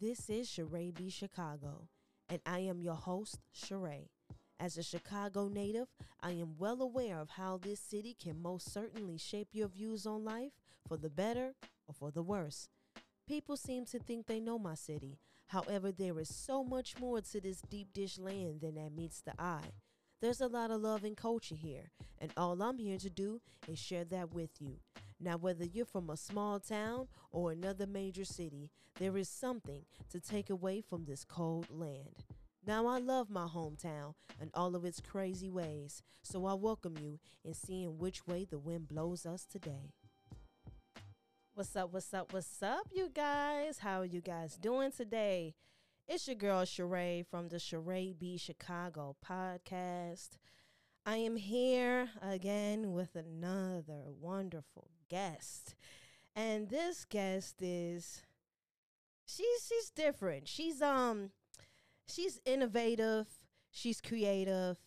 This is Charae B. Chicago, and I am your host, Charae. As a Chicago native, I am well aware of how this city can most certainly shape your views on life for the better or for the worse. People seem to think they know my city. However, there is so much more to this deep dish land than that meets the eye. There's a lot of love and culture here, and all I'm here to do is share that with you. Now, whether you're from a small town or another major city, there is something to take away from this cold land. Now, I love my hometown and all of its crazy ways, so I welcome you in seeing which way the wind blows us today. What's up, what's up, what's up, you guys? How are you guys doing today? It's your girl Charae from the Charae B Chicago podcast. I am here again with another wonderful guest. And this guest is she's she's different. She's um she's innovative, she's creative,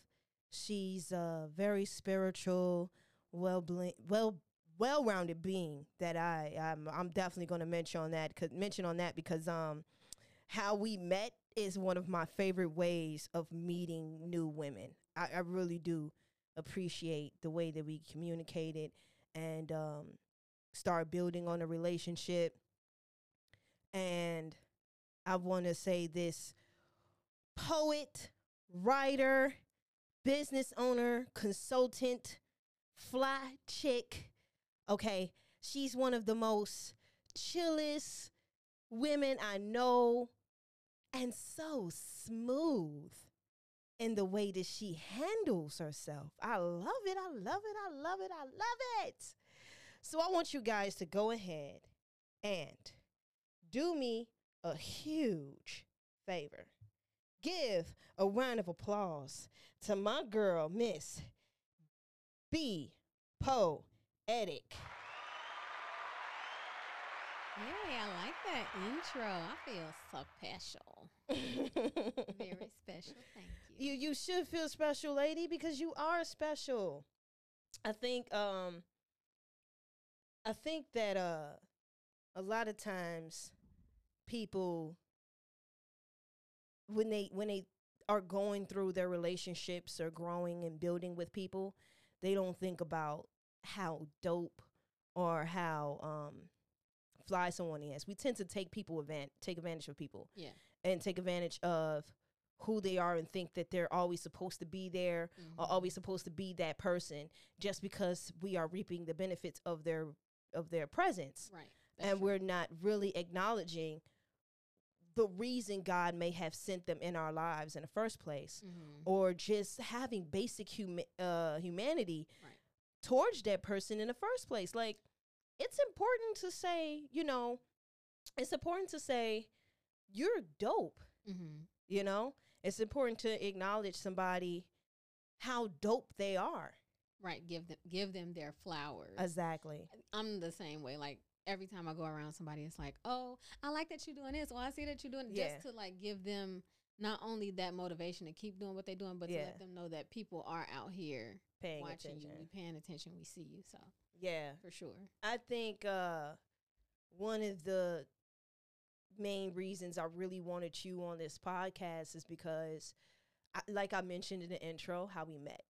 she's a very spiritual, well well well-rounded being that I I'm, I'm definitely going to mention on that cuz mention on that because um how we met is one of my favorite ways of meeting new women. I, I really do appreciate the way that we communicated and um, start building on a relationship. And I want to say this poet, writer, business owner, consultant, fly chick. Okay, she's one of the most chillest women I know and so smooth in the way that she handles herself. I love it. I love it. I love it. I love it. So I want you guys to go ahead and do me a huge favor. Give a round of applause to my girl, Miss B. Poetique. Hey, I like that intro. I feel so special. Very special. Thank you. You should feel special, lady, because you are special. I think um I think that uh a lot of times people when they when they are going through their relationships or growing and building with people, they don't think about how dope or how um fly someone is. We tend to take people event take advantage of people. Yeah. And take advantage of who they are and think that they're always supposed to be there Mm-hmm. or always supposed to be that person just because we are reaping the benefits of their of their presence. Right. and we're not really acknowledging the reason God may have sent them in our lives in the first place hmm or just having basic huma- uh, humanity Right. towards that person in the first place. Like, it's important to say, you know, it's important to say, you're dope, hmm you know? It's important to acknowledge somebody how dope they are. Right. Give them give them their flowers. Exactly. I'm the same way. Like every time I go around somebody, it's like, oh, I like that you're doing this. Oh, I see that you're doing it. Yeah. Just to like give them not only that motivation to keep doing what they're doing, but to let them know that people are out here Paying watching attention. you, we paying attention, we see you. So Yeah. for sure. I think uh, one of the main reasons I really wanted you on this podcast is because, I, like I mentioned in the intro, how we met.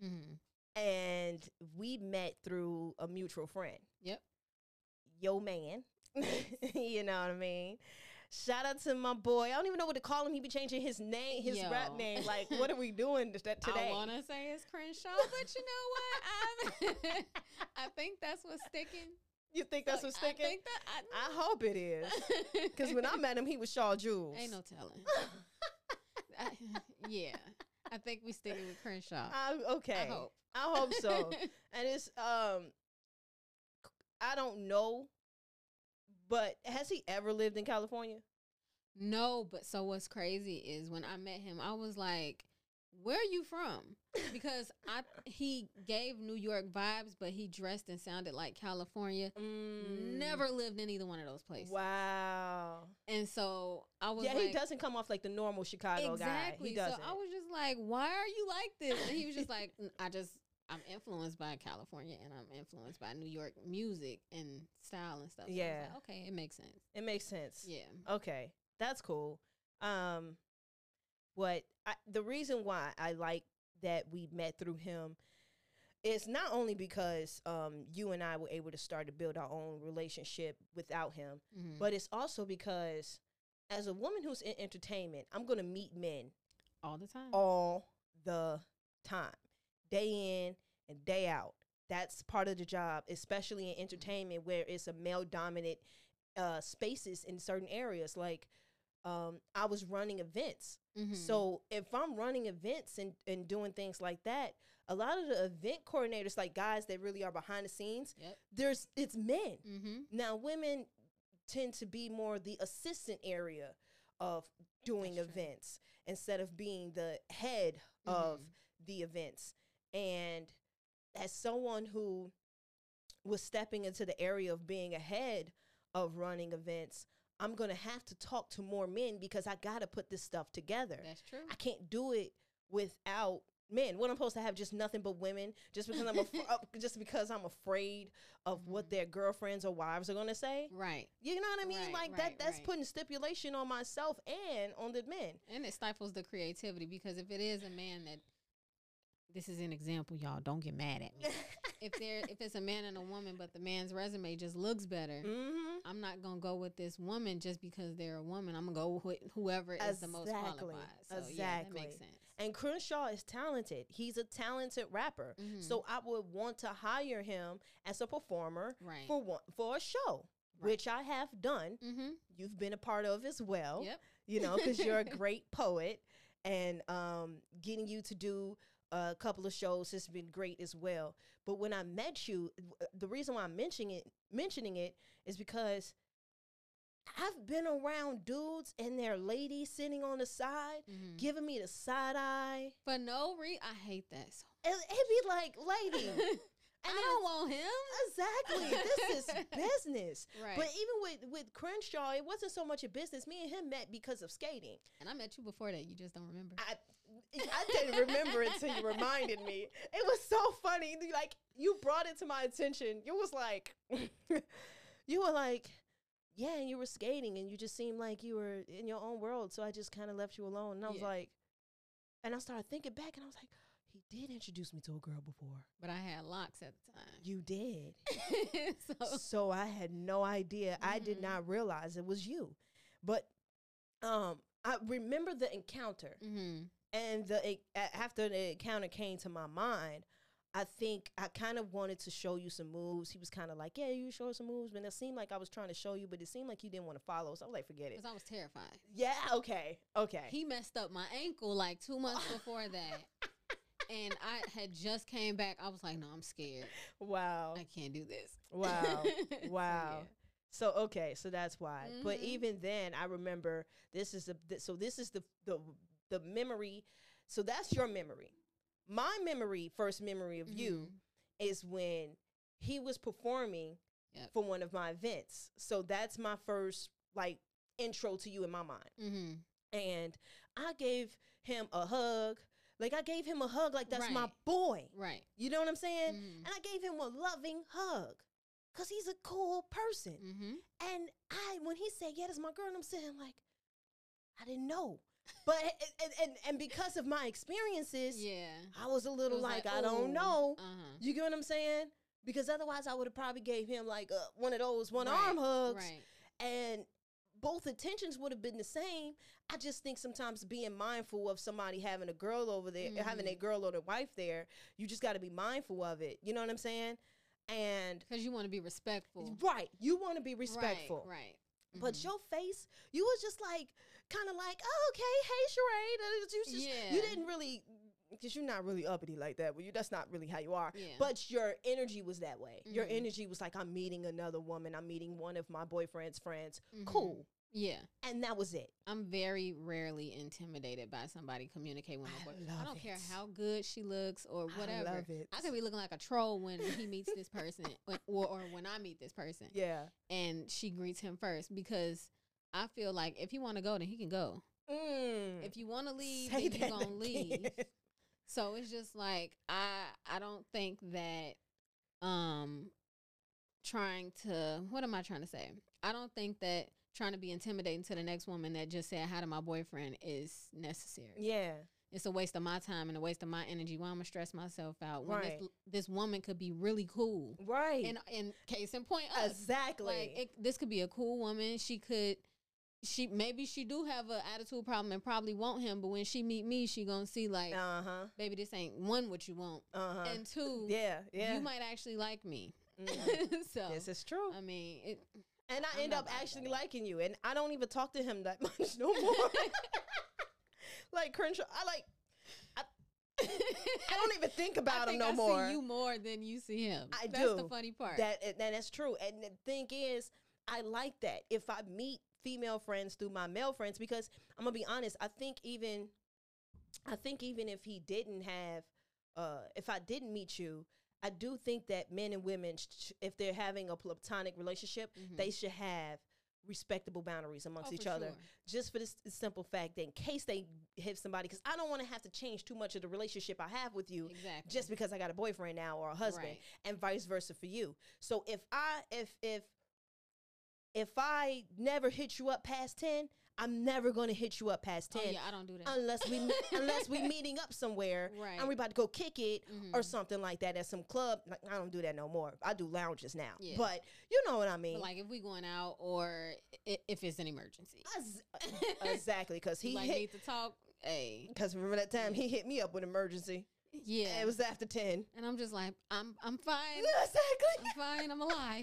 hmm And we met through a mutual friend, Yep. yo man. you know what I mean? Shout out to my boy. I don't even know what to call him. He be changing his name, his rap name. Like, what are we doing today? I want to say it's Crenshaw, but you know what? I think that's what's sticking. You think that's what's sticking? I think that I, I hope it is. Because when I met him, he was Shaw Jules. ain't no telling. I, yeah, I think we sticking with Crenshaw. I, okay. I hope. I hope so. and it's um I don't know, but has he ever lived in California? no, but so what's crazy is when I met him, I was like, "Where are you from?" Because I he gave New York vibes, but he dressed and sounded like California. Mm. Never lived in either one of those places. Wow. And so I was Yeah, like, he doesn't come off like the normal Chicago exactly. guy. He so doesn't. I was just like, "Why are you like this?" And he was just like, "I just." I'm influenced by California and I'm influenced by New York music and style and stuff. So I was Yeah. like, okay, it makes sense. it makes sense. Yeah. Okay. that's cool. Um, but I, the reason why I like that we met through him is not only because um, you and I were able to start to build our own relationship without him, Mhm. but it's also because as a woman who's in entertainment, I'm going to meet men all the time. all the time, day in and day out. That's part of the job, especially in entertainment where it's a male dominant uh, spaces in certain areas. Like um, I was running events. Mhm. So if I'm running events and, and doing things like that, a lot of the event coordinators, like guys that really are behind the scenes, Yep. there's it's men. Mm-hmm. Now women tend to be more the assistant area of doing That's true. events instead of being the head of Mhm. the events. And as someone who was stepping into the area of being ahead of running events, I'm going to have to talk to more men because I got to put this stuff together. That's true. I can't do it without men. What I'm supposed to have just nothing but women just because I'm af- uh, just because I'm afraid of what Mhm. their girlfriends or wives are going to say. Right. You know what I mean? Right, like right, that that's right. putting stipulation on myself and on the men. And it stifles the creativity because if it is a man that this is an example, y'all, don't get mad at me. if there if it's a man and a woman but the man's resume just looks better, hmm I'm not gonna go with this woman just because they're a woman. I'm gonna go with whoever is the most qualified. So yeah, that makes exactly. sense. And Crenshaw is talented. He's a talented rapper. Mhm. So I would want to hire him as a performer right. for one for a show, Right. which I have done. mm-hmm. You've been a part of as well. Yep. you know, because you're a great poet, and um, getting you to do a couple of shows has been great as well. But when I met you, the reason why I'm mentioning it, mentioning it, is because I've been around dudes and their ladies sitting on the side, Mhm. giving me the side eye, For no reason, I hate that so. and it'd be like, lady, I don't want him. exactly, this is business. Right. But even with with Crenshaw, it wasn't so much a business. Me and him met because of skating. and I met you before that. You just don't remember. I I didn't remember it until you reminded me. It was so funny. Like you brought it to my attention. You was like, you were like, yeah, and you were skating, and you just seemed like you were in your own world. So I just kind of left you alone. And I was Yeah. like, and I started thinking back, and I was like, he did introduce me to a girl before. but I had locks at the time. You did. so so I had no idea. I did Mhm. not realize it was you. But um, I remember the encounter. mm-hmm. And the a- after the encounter came to my mind i think i kind of wanted to show you some moves he was kind of like yeah you show some moves but it seemed like i was trying to show you but it seemed like you didn't want to follow so i was like forget it because I was terrified. yeah okay okay He messed up my ankle like two months before that, and I had just came back. I was like, "No, I'm scared. wow I can't do this." Wow. So, wow yeah. so okay so that's why but Mhm. even then i remember this is the th- so this is the the the memory so that's your memory my memory first memory of you Mhm. is when he was performing Yep. for one of my events. So that's my first like intro to you in my mind. Mhm. And I gave him a hug. Like I gave him a hug like that's my boy. Right. You know what I'm saying? Mhm. And I gave him a loving hug cuz he's a cool person. Mhm. And I when he said, "Yeah, that's my girl," and I'm sitting like I didn't know. But and and, and because of my experiences, Yeah. I was a little was like, I don't know. Uh-huh. You get what I'm saying? Because otherwise, I would have probably gave him like uh, one of those one Right, arm hugs, Right. and both intentions would have been the same. I just think sometimes being mindful of somebody having a girl over there, having a Mhm. girl or their wife there, you just got to be mindful of it. You know what I'm saying? And Because you want to be respectful. right, you want to be respectful. Right. right. But Mhm. your face, you was just like, kind of like, oh, okay, hey, Charae. You, just, Yeah. you didn't really, because you're not really uppity like that. Well, you that's not really how you are. Yeah. But your energy was that way. Your Mhm. energy was like, I'm meeting another woman. I'm meeting one of my boyfriend's friends. Mhm. Cool. Yeah. And that was it. I'm very rarely intimidated by somebody communicating with my I boy. I don't care how good she looks or whatever. I love it. I could be looking like a troll when he meets this person, or, or when I meet this person, yeah. and she greets him first because I feel like if he want to go, then he can go. Mm. If you want to leave, Say then you gonna leave. So it's just like I I don't think that um trying to what am I trying to say? I don't think that trying to be intimidating to the next woman that just said hi to my boyfriend is necessary. Yeah. It's a waste of my time and a waste of my energy. Why I'm gonna stress myself out when Right. this, this woman could be really cool. Right. And in case in point, us. exactly. Like it, this could be a cool woman. She could, she maybe she do have an attitude problem and probably want him, but when she meet me, she gonna see like, uh huh. baby, this ain't one what you want, Uh huh. and two, Yeah. Yeah. you might actually like me. Mhm. so this is true. I mean, it, and I I'm end up actually liking you, and I don't even talk to him that much no more. like Crenshaw, I like. I, I don't even think about I him no I more. See you more than you see him. I That's do. the funny part. That that's true. And the thing is, I like that. If I meet female friends through my male friends, because I'm gonna be honest, I think even, I think even if he didn't have, uh, if I didn't meet you, I do think that men and women, sh- if they're having a platonic relationship, Mhm. they should have respectable boundaries amongst Oh, each other sure. just for this simple fact that in case they hit somebody because i don't want to have to change too much of the relationship i have with you Exactly. just because I got a boyfriend now or a husband Right. and vice versa for you. So if I if if if I never hit you up past 10, I'm never going to hit you up past 10 Oh yeah, I don't do that. unless we unless we meeting up somewhere Right. and we about to go kick it or Mhm. something like that at some club. Like, I don't do that no more. I do lounges now. Yeah. But you know what I mean. But like if we going out or if it's an emergency. Exactly cuz he like hit need to talk. Hey, cuz remember that time he hit me up with an emergency. yeah. It was after 10. and I'm just like, I'm I'm fine. exactly. I'm fine. I'm alive.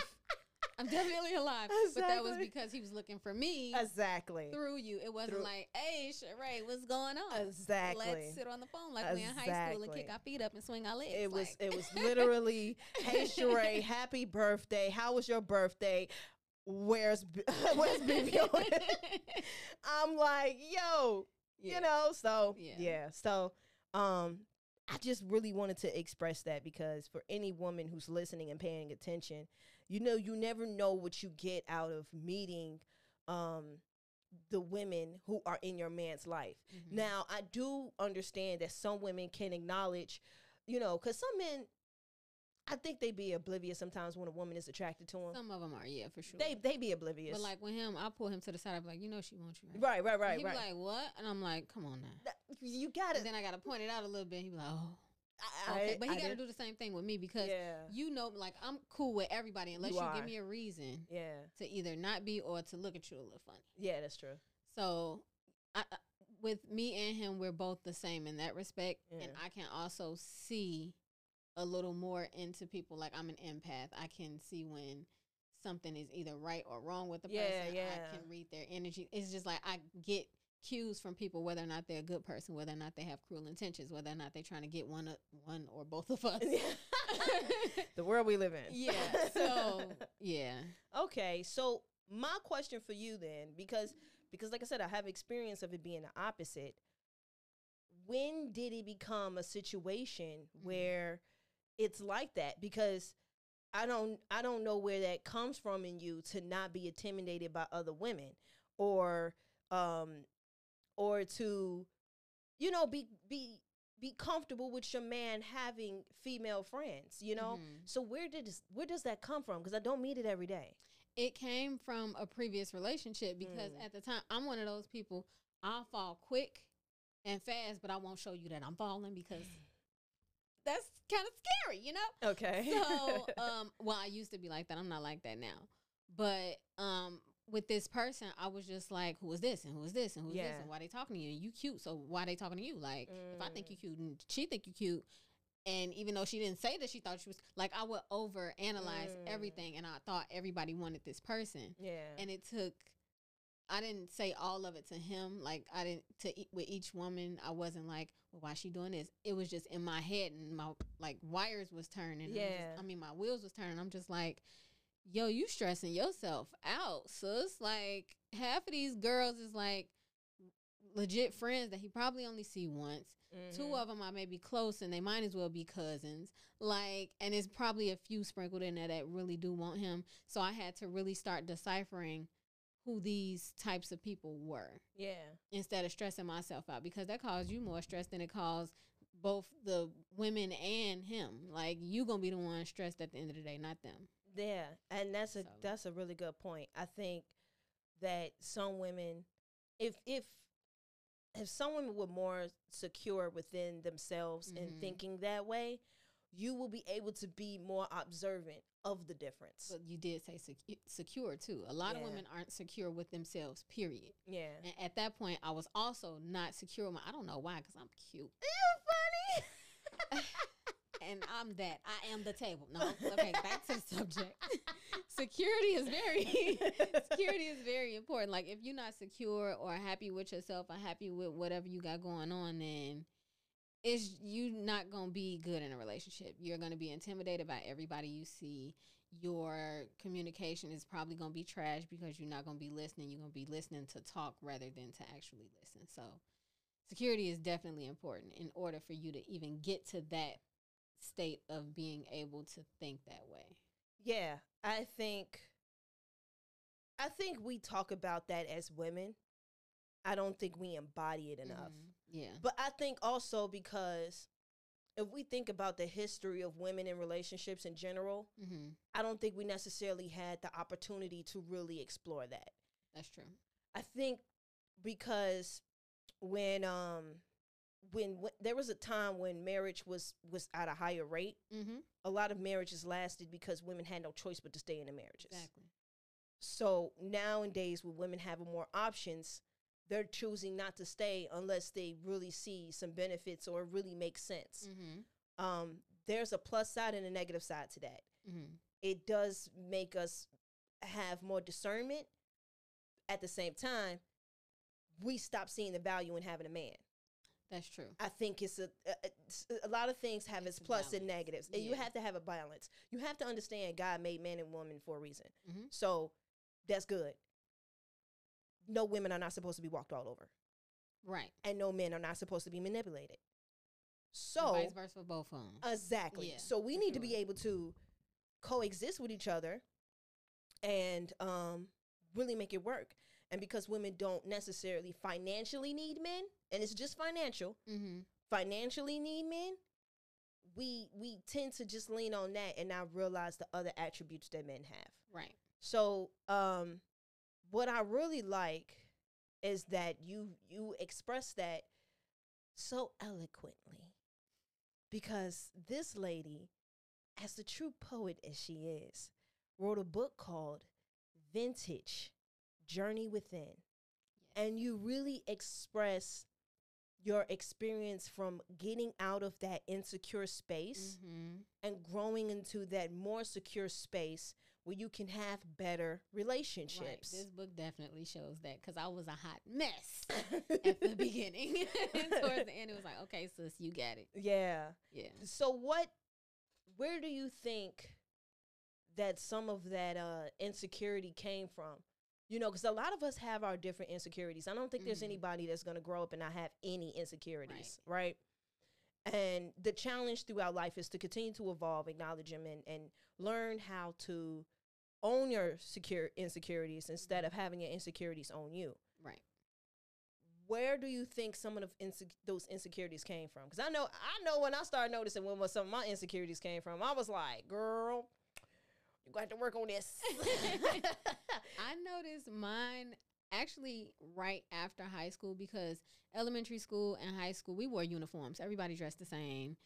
I'm definitely alive. But that was because he was looking for me Exactly. through you. It wasn't Through- like, hey, Charae, what's going on? Exactly. Let's sit on the phone like we in high school and kick our feet up and swing our legs. It was like, it was literally, hey Charae, happy birthday. How was your birthday? Where's where's baby? I'm like, yo, Yeah. you know, so Yeah. yeah. So um I just really wanted to express that because for any woman who's listening and paying attention, you know, you never know what you get out of meeting um the women who are in your man's life. Mhm. Now, I do understand that some women can acknowledge, you know, because some men, I think they be oblivious sometimes when a woman is attracted to them. Some of them are, yeah, for sure. They they be oblivious. but like with him, I pull him to the side. I'm like, you know, she wants you. Right. right, right, right, he right. be like, what? And I'm like, come on now. That- you got it. then I gotta point it out a little bit. He be like, oh, I, okay. But he gotta do the same thing with me because Yeah, you know, like I'm cool with everybody unless You you, give me a reason yeah, to either not be or to look at you a little funny. yeah. That's true. So, I, with me and him, we're both the same in that respect, and I can also see a little more into people. Like I'm an empath. I can see when something is either right or wrong with the Yeah, person. yeah. I can read their energy. It's just like I get cues from people whether or not they're a good person, whether or not they have cruel intentions, whether or not they're trying to get one, o- one or both of us. the world we live in. yeah. So yeah. Okay, so my question for you then, because because like I said, I have experience of it being the opposite. When did it become a situation Mhm. where it's like that? Because I don't I don't know where that comes from in you to not be intimidated by other women or um or to you know be be be comfortable with your man having female friends, you know? Mhm. So where did this, where does that come from? Because I don't meet it every day. it came from a previous relationship because Mm. at the time I'm one of those people I'll fall quick and fast, but I won't show you that I'm falling because that's kind of scary, you know? Okay. So, um, well, I used to be like that. I'm not like that now. But um, with this person, I was just like, who is this and who is this and who is this and why they talking to you? And you cute, so why they talking to you? Like, if I think Mm. you cute and she think you cute, and even though she didn't say that she thought she was like, I would over analyze Mm. everything, and I thought everybody wanted this person, yeah. and it took. I didn't say all of it to him. Like I didn't to with each woman. I wasn't like, well, why she doing this? It was just in my head, and my like wires was turning. I'm just- Yeah. I mean, my wheels was turning. I'm just like, yo, you stressing yourself out, sis. Like half of these girls is like legit friends that he probably only see once. Two Mhm. of them I may be close, and they might as well be cousins. Like, and it's probably a few sprinkled in there that really do want him. So I had to really start deciphering who these types of people were yeah. instead of stressing myself out because that caused you more stress than it caused both the women and him. Like you gonna be the one stressed at the end of the day, not them. Yeah. And that's a So- that's a really good point. I think that some women, if if if some women were more secure within themselves and Mhm. thinking that way, you will be able to be more observant of the difference. But you did say secu- secure too. A lot of women aren't secure with themselves. Period. yeah. And at that point, I was also not secure. I don't know why, because I'm cute. You funny. and I'm that. I am the table. No, okay, back to the subject. security is very security is very important. Like if you're not secure or happy with yourself or happy with whatever you got going on, then it's you not gonna be good in a relationship. You're gonna be intimidated by everybody you see. Your communication is probably gonna be trash because you're not gonna be listening. You're gonna be listening to talk rather than to actually listen. So security is definitely important in order for you to even get to that state of being able to think that way. Yeah, I think I think we talk about that as women. I don't think we embody it enough. Mhm. Yeah. But I think also because if we think about the history of women in relationships in general, Mm-hmm. I don't think we necessarily had the opportunity to really explore that. That's true. I think because when um when, when there was a time when marriage was was at a higher rate, Mm-hmm. a lot of marriages lasted because women had no choice but to stay in the marriages. Exactly. So nowadays, when women have more options, they're choosing not to stay unless they really see some benefits or really makes sense. Mm-hmm. Um, there's a plus side and a negative side to that. Mm-hmm. It does make us have more discernment. At the same time, we stop seeing the value in having a man. That's true. I think it's a a, a lot of things have It's its plus and balance. negatives, and you have to have a balance. You have to understand God made man and woman for a reason. Mhm. So that's good. No women are not supposed to be walked all over, Right. and no men are not supposed to be manipulated. And So vice versa for both of them. exactly. Yeah, so we need to be able to coexist with each other and um, really make it work. And because women don't necessarily financially need men, and it's just financial, mm-hmm. financially need men, we we tend to just lean on that and not realize the other attributes that men have. Right. So, um, what I really like is that you you express that so eloquently, because this lady, as the true poet as she is, wrote a book called Vintage Journey Within, and you really express your experience from getting out of that insecure space Mm-hmm. and growing into that more secure space where you can have better Right. relationships. This book definitely shows that because I was a hot mess at the beginning. and towards the end, it was like, okay, sis, you got it. yeah. Yeah. So what where do you think that some of that uh insecurity came from? You know, because a lot of us have our different insecurities. I don't think there's Mhm. anybody that's going to grow up and not have any insecurities, right. And the challenge throughout life is to continue to evolve, acknowledge them, and, and learn how to own your secure insecurities instead of having your insecurities own you. Right. Where do you think some of inse- those insecurities came from? Because I know, I know when I started noticing when some of my insecurities came from, I was like, "Girl, you got to work on this." I noticed mine actually right after high school because elementary school and high school we wore uniforms. Everybody dressed the same.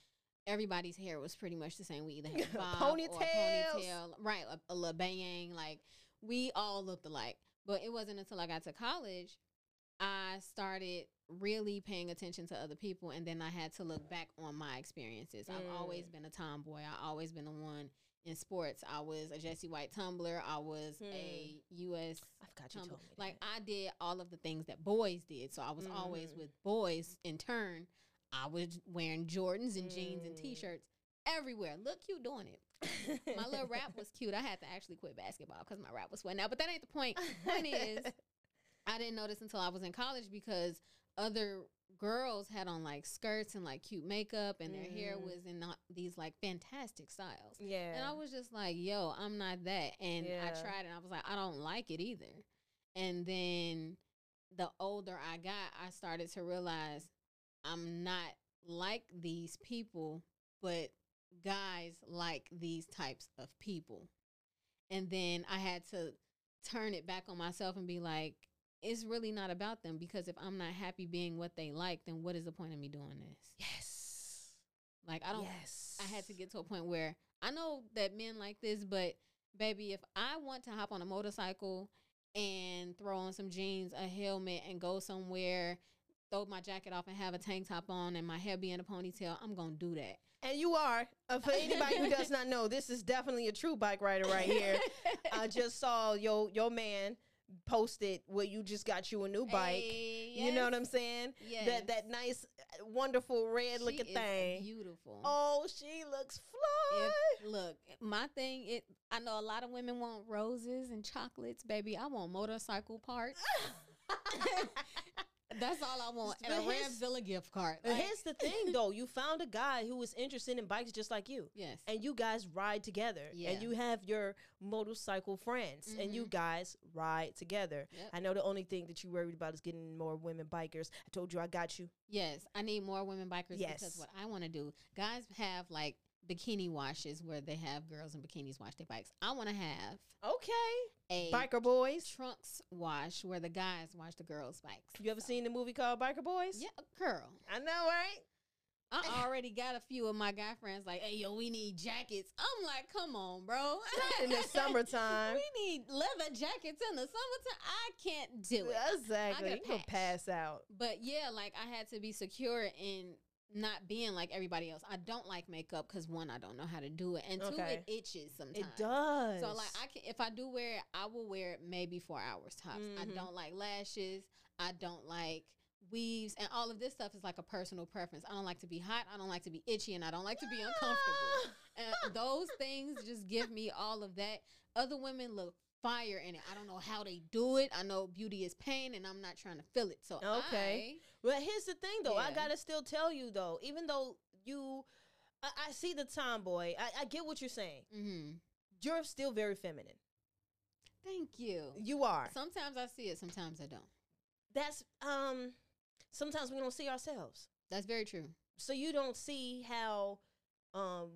Everybody's hair was pretty much the same. We either had a bob or ponytail, right? A, a little bang. Like we all looked alike. But it wasn't until I got to college I started really paying attention to other people, and then I had to look back on my experiences. I've always Mm. been a tomboy. I've always been the one in sports. I was a Jesse White tumbler. I was a U.S. I forgot you tumbler. told me. Like I did all of the things that boys did. So I was always Mhm. with boys. In turn, I was wearing Jordans and jeans and Mm. t-shirts everywhere. Look, you doing it. My little rap was cute. I had to actually quit basketball because my rap was sweating out. But that ain't the point. Point is, I didn't notice until I was in college because other girls had on like skirts and like cute makeup and their hair Mm. was in not these like fantastic styles. yeah. And I was just like, yo, I'm not that. And I tried and I was like, I don't like it either. And then the older I got, I started to realize I'm not like these people, but guys like these types of people. And then I had to turn it back on myself and be like, it's really not about them because if I'm not happy being what they like, then what is the point of me doing this? Yes. Like I don't Yes. I had to get to a point where I know that men like this, but baby, if I want to hop on a motorcycle and throw on some jeans, a helmet, and go somewhere, throw my jacket off and have a tank top on and my hair be in a ponytail, I'm gonna do that. And you are. Uh, for anybody who does not know, this is definitely a true bike rider right here. I just saw your your man posted where you just got you a new bike. Hey, You know what I'm saying? Yes. That that nice, wonderful red She looking thing. Beautiful. Oh, she looks fly. If, look, my thing. It. I know a lot of women want roses and chocolates, baby. I want motorcycle parts. That's all I want, and a here's- RevZilla gift card. Like, Here's the thing, though. You found a guy who was interested in bikes just like you. yes, And you guys ride together. Yeah. And you have your motorcycle friends. And you Mhm. guys ride together. Yep. I know the only thing that you worried about is getting more women bikers. I told you I got you. yes. I need more women bikers Yes. because what I want to do, guys have like bikini washes where they have girls in bikinis wash their bikes. I want to have Okay. A Biker Boys. trunks wash where the guys wash the girls' bikes. You ever So- seen the movie called Biker Boys? Yeah, girl. I know, right? I already got a few of my guy friends like, "Hey, yo, we need jackets." I'm like, "Come on, bro." Not in the summertime. we need leather jackets in the summertime. I can't do it. Exactly. I You pass out. But yeah, like I had to be secure in not being like everybody else. I don't like makeup because one, I don't know how to do it, and two, Okay. it itches sometimes. It does. So like I can if I do wear it, I will wear it maybe four hours tops. I Mhm. don't like lashes. I don't like weaves and all of this stuff is like a personal preference. I don't like to be hot. I don't like to be itchy, and I don't like to be uncomfortable. and those things just give me all of that. Other women look fire in it. I don't know how they do it. I know beauty is pain, and I'm not trying to feel it. So Okay. Well, here's the thing, though. I gotta still tell you, though, even though you, I, I see the tomboy. I, I get what you're saying. I, hmm You're still very feminine. Thank you. You are. Sometimes I see it. Sometimes I don't. That's um. Sometimes we don't see ourselves, That's very true. so you don't see how, um,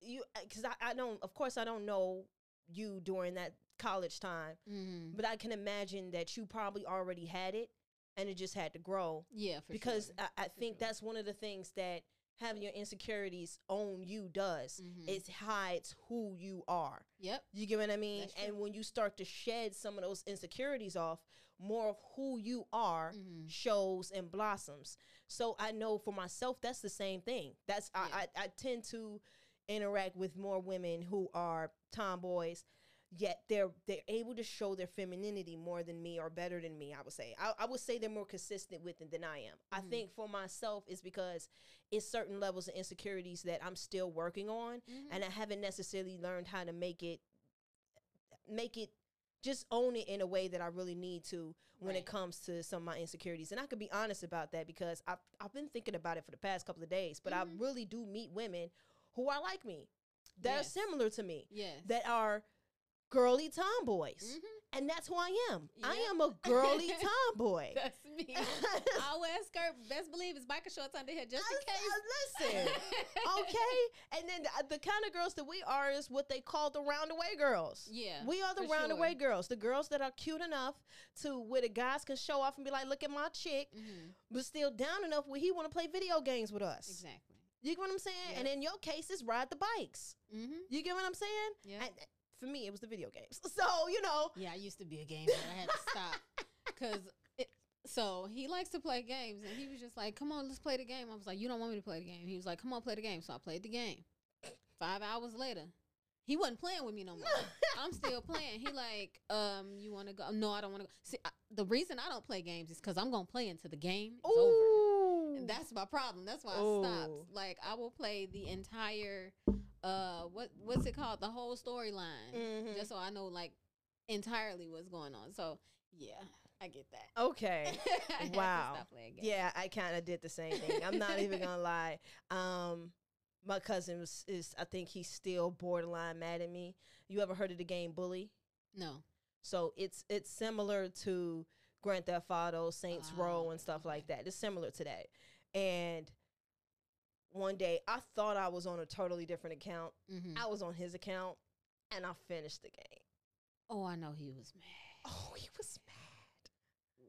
you because I, I don't. Of course, I don't know you during that college time, hmm but I can imagine that you probably already had it, and it just had to grow. Yeah, for because sure. I, I think sure. that's one of the things that having your insecurities own you does. Mhm. It hides who you are. Yep. You get what I mean? And when you start to shed some of those insecurities off, more of who you are Mhm. shows and blossoms. So I know for myself, that's the same thing. That's Yeah. I, I, I tend to interact with more women who are tomboys. Yet they're they're able to show their femininity more than me or better than me. I would say I, I would say they're more consistent with it than I am. I Mhm. think for myself it's because it's certain levels of insecurities that I'm still working on, Mhm. and I haven't necessarily learned how to make it make it just own it in a way that I really need to when it comes to some of my insecurities. And I could be honest about that because I've I've been thinking about it for the past couple of days. But Mhm. I really do meet women who are like me, that are similar to me, Yes. that are girly tomboys. Mhm. And that's who I am. I am a girly tomboy. That's me. I wear a skirt. Best believe it's biker shorts under here just in I- case. I- listen, okay. And then the, the kind of girls that we are is what they call the roundaway girls. Yeah. We are the roundaway sure. girls, the girls that are cute enough to where the guys can show off and be like, "Look at my chick," Mhm. but still down enough where he want to play video games with us. Exactly. You get what I'm saying? And in your case, it's ride the bikes. Mm-hmm. You get what I'm saying? Yeah. For me, it was the video games. So you know, Yeah, I used to be a gamer. I had to stop because. So he likes to play games, and he was just like, "Come on, let's play the game." I was like, "You don't want me to play the game." He was like, "Come on, play the game." So I played the game. Five hours later, he wasn't playing with me no more. I'm still playing. He like, um, you want to go? No, I don't want to go. See, I, the reason I don't play games is because I'm gonna play until the game is over. And that's my problem. That's why I Ooh. stopped. Like I will play the entire uh what what's it called? The whole storyline. Mhm. Just so I know like entirely what's going on. So yeah, I get that. okay. I had to Wow. stop playing games. Yeah, I kind of did the same thing. I'm not even gonna lie. Um, my cousin was is I think he's still borderline mad at me. You ever heard of the game Bully? No. So it's it's similar to Grand Theft Auto, Saints Row, Ah, and stuff like that. It's similar to that. And one day I thought I was on a totally different account. Mm-hmm. I was on his account, and I finished the game. Oh, I know he was mad. Oh, he was mad.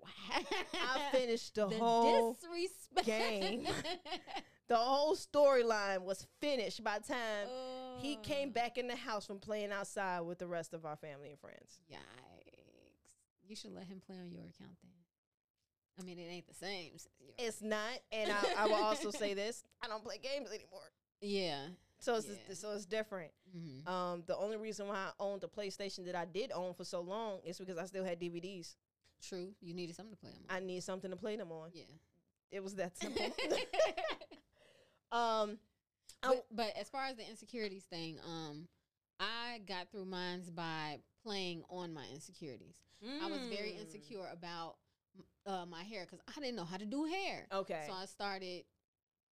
Wow. I finished the, the whole disrespect. game. the whole storyline was finished by the time he came back in the house from playing outside with the rest of our family and friends. Yikes! You should let him play on your account then. I mean, it ain't the same. It's not, and I, I will also say this: I don't play games anymore, yeah. so it's Yeah. so it's different. hmm Um, the only reason why I owned the PlayStation that I did own for so long is because I still had DVDs. True. You needed something to play them. on. I need something to play them on. yeah. It was that simple. um, but, but as far as the insecurities thing, um, I got through mines by playing on my insecurities. I was very Mm. insecure about uh, my hair because I didn't know how to do hair. Okay. So I started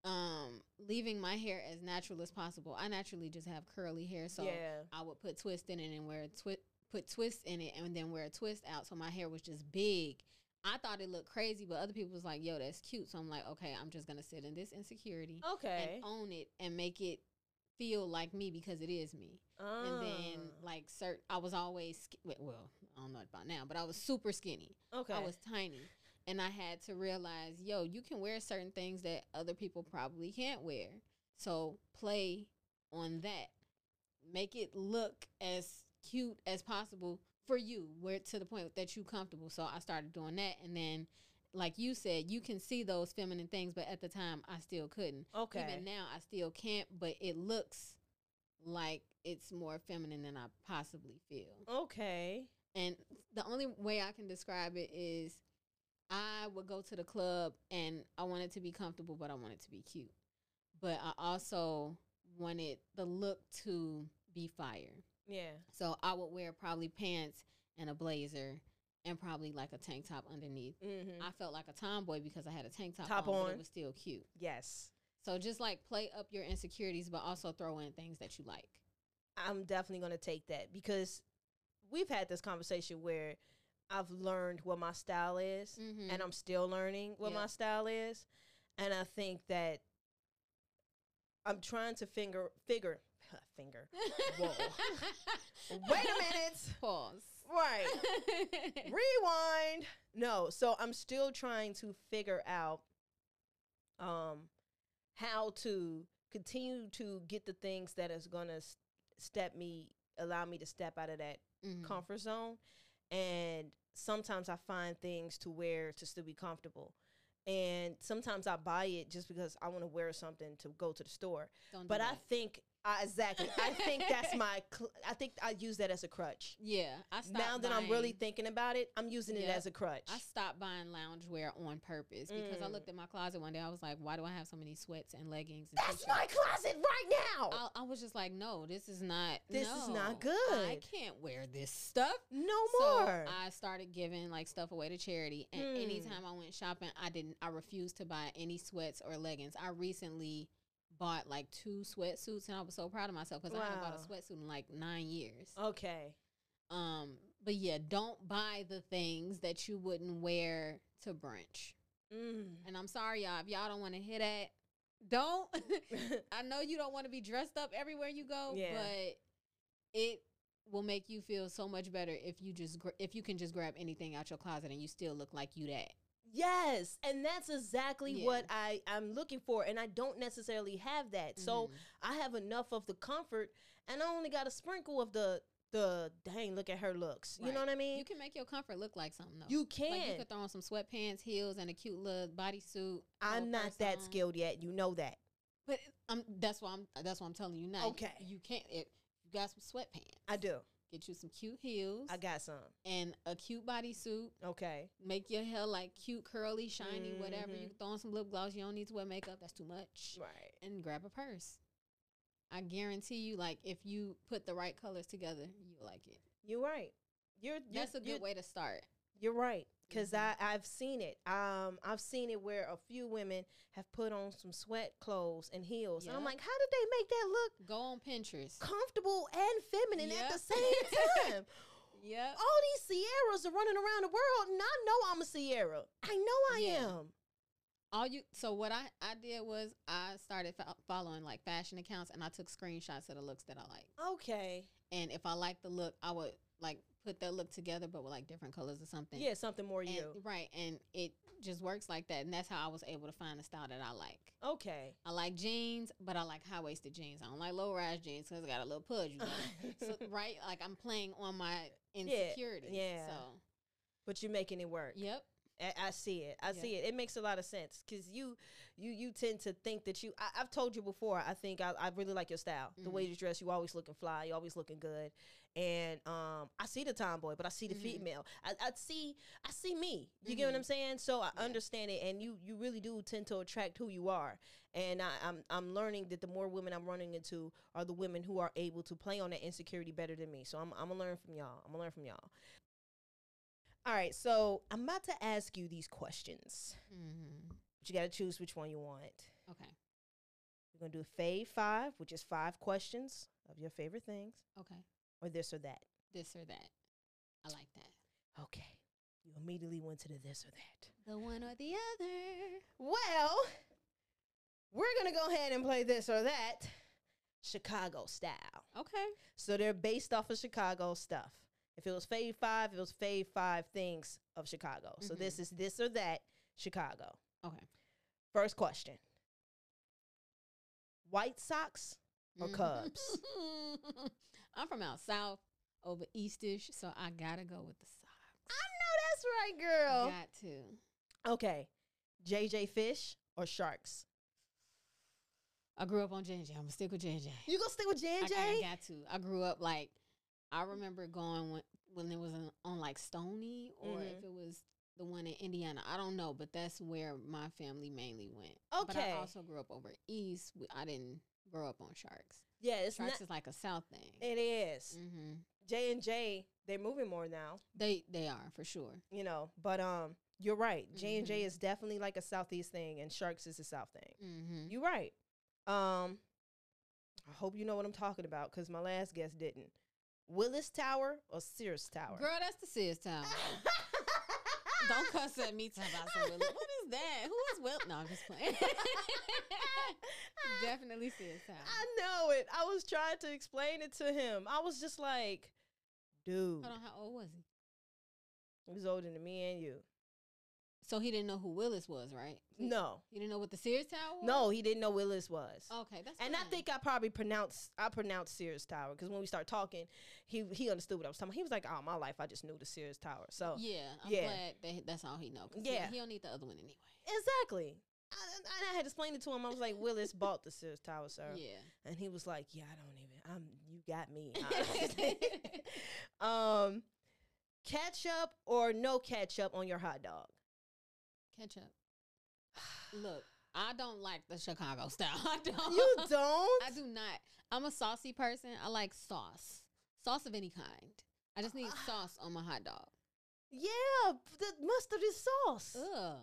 um, leaving my hair as natural as possible. I naturally just have curly hair, so yeah. I would put twist in it and wear a twi- put twists in it and then wear a twist out, so my hair was just big. I thought it looked crazy, but other people was like, "Yo, that's cute." So I'm like, "Okay, I'm just gonna sit in this insecurity Okay. and own it and make it feel like me because it is me." And then Ah, like, cert, I was always well, I don't know about now, but I was super skinny. okay. I was tiny. And I had to realize, yo, you can wear certain things that other people probably can't wear. So play on that. Make it look as cute as possible for you, where to the point that you comfortable. So I started doing that and then like you said, you can see those feminine things, but at the time I still couldn't. okay. Even now I still can't, but it looks like it's more feminine than I possibly feel. okay. And the only way I can describe it is I would go to the club and I wanted to be comfortable, but I wanted to be cute. But I also wanted the look to be fire. Yeah. So I would wear probably pants and a blazer and probably like a tank top underneath. Mm-hmm. I felt like a tomboy because I had a tank top, Top on, but it was still cute. yes. So just like play up your insecurities, but also throw in things that you like. I'm definitely going to take that because we've had this conversation where I've learned what my style is Mm-hmm. and I'm still learning what Yeah. my style is. And I think that I'm trying to finger figure finger. Whoa. Wait a minute. Pause. Right. Rewind. No, so I'm still trying to figure out um how to continue to get the things that is going to step me allow me to step out of that Mhm. comfort zone and sometimes I find things to wear to still be comfortable. And sometimes I buy it just because I want to wear something to go to the store. Don't do But I think I exactly. I think that's my. Cl- I think I use that as a crutch. yeah. I stopped Now that I'm really thinking about it, I'm using it as a crutch. I stopped buying loungewear on purpose because I Mm. looked at my closet one day. I was like, why do I have so many sweats and leggings? And that's t-shirts? my closet right now. I, I was just like, no, this is not. This is not good. I can't wear this stuff. no So more. I started giving like stuff away to charity, and Hmm. anytime I went shopping, I didn't. I refused to buy any sweats or leggings. I recently bought like two sweatsuits, and I was so proud of myself because I haven't bought a Wow. sweatsuit in like nine years. okay. Um, but yeah, don't buy the things that you wouldn't wear to brunch. Mm. And I'm sorry, y'all, if y'all don't want to hear that, don't. I know you don't want to be dressed up everywhere you go, Yeah. but it will make you feel so much better if you just gra- if you can just grab anything out your closet and you still look like you that. Yes, and that's exactly Yeah. what I I'm looking for, and I don't necessarily have that. So Mhm. I have enough of the comfort, and I only got a sprinkle of the the dang. Look at her looks. You know what I mean? you can make your comfort look like something though. You can. Like you could throw on some sweatpants, heels, and a cute little bodysuit. I'm not that on. skilled yet. You know that. But I'm that's why I'm that's why I'm telling you now. Okay. You can't if you got some sweatpants. I do. Get you some cute heels I got some. and a cute bodysuit. Okay. Make your hair like cute, curly, shiny, whatever. You Mhm. throw on some lip gloss. You don't need to wear makeup. That's too much. Right. And grab a purse. I guarantee you, like if you put the right colors together, you'll like it. You're right. You're, you're That's a good way to start. You're right. Because Mhm. I I've seen it. Um, I've seen it where a few women have put on some sweat clothes and heels, and I'm like, how did they make that look Go on Pinterest. comfortable and feminine at the same time? Yep. All these Sierras are running around the world, and I know I'm a Sierra. I know I Yeah. am. all you so what I I did was I started fo- following like fashion accounts and I took screenshots of the looks that I like. Okay. And if I liked the look, I would like put that look together, but with like different colors or something. Yeah, something more And- you. right, and it just works like that, and that's how I was able to find the style that I like. Okay. I like jeans, but I like high waisted jeans. I don't like low rise jeans because I got a little pudge. So, right, like I'm playing on my insecurity. yeah. So, But you're making it work. yep. I, see it. I Yeah. see it. It makes a lot of sense because you, you, you tend to think that you. I, I've told you before. I think I, I really like your style. The way Mhm. you dress, you always looking fly. You always looking good. And um, I see the tomboy, but I see the Mhm. female. I, I see, I see me. You get what. I'm saying? So I Yeah. understand it, and you, you really do tend to attract who you are. And I, I'm, I'm learning that the more women I'm running into are the women who are able to play on that insecurity better than me. So I'm, I'm gonna learn from y'all. I'm gonna learn from y'all. All right, so I'm about to ask you these questions. Mm-hmm. But you got to choose which one you want. Okay. We're going to do fave five, which is five questions of your favorite things, Okay. Or this or that. This or that. I like that. Okay. You immediately went to the this or that. The one or the other. Well, we're going to go ahead and play this or that Chicago style. Okay. So they're based off of Chicago stuff. If it was fave five, it was fave five things of Chicago. So mm-hmm. this is this or that Chicago. Okay. First question White Sox or. Cubs? I'm from out south, over eastish, so I gotta go with the Sox. I know that's right, girl. Got to. Okay. JJ Fish or Sharks? I grew up on JJ. I'm gonna stick with JJ. You gonna stick with JJ? I, I got to. I grew up like I remember going when when it was on, on like Stony or Mhm. if it was the one in Indiana. I don't know, but that's where my family mainly went. Okay. But. I also grew up over east. We- I didn't grow up on Sharks. Yeah, it's Sharks not. is like a South thing. It is. hmm J and J. They're moving more now, They they are for sure. you know. But um, you're right. J and J Mhm. is definitely like a southeast thing, and Sharks is a south thing. hmm You're right. Um, I hope you know what I'm talking about because my last guest didn't. Willis Tower or Sears Tower? Girl, that's the Sears Tower. Don't cuss at me talking about some Willis. What is that? Who is Will? No, I'm just playing. Definitely Sears Tower. I know it. I was trying to explain it to him. I was just like, dude, Hold on, how old was he? he was older than me and you. So he didn't know who Willis was, right? He, No, He didn't know what the Sears Tower was? no, he didn't know Willis was. Okay, that's And I think I probably pronounced I pronounced Sears Tower because when we start talking, he he understood what I was talking. about. He was like, "Oh, my life, I just knew the Sears Tower." So Yeah, I'm Yeah. glad that that's all he know. Yeah. he, he don't need the other one anyway. exactly, I, I, I had explained it to him. I was like, "Willis bought the Sears Tower, sir," Yeah. and he was like, "Yeah, I don't even. I'm you got me." um, ketchup or no ketchup on your hot dog? Ketchup. Look, I don't like the Chicago style. I don't. You don't? I do not. I'm a saucy person. I like sauce. Sauce of any kind. I just need sauce on my hot dog. Yeah, the mustard is sauce. Ugh.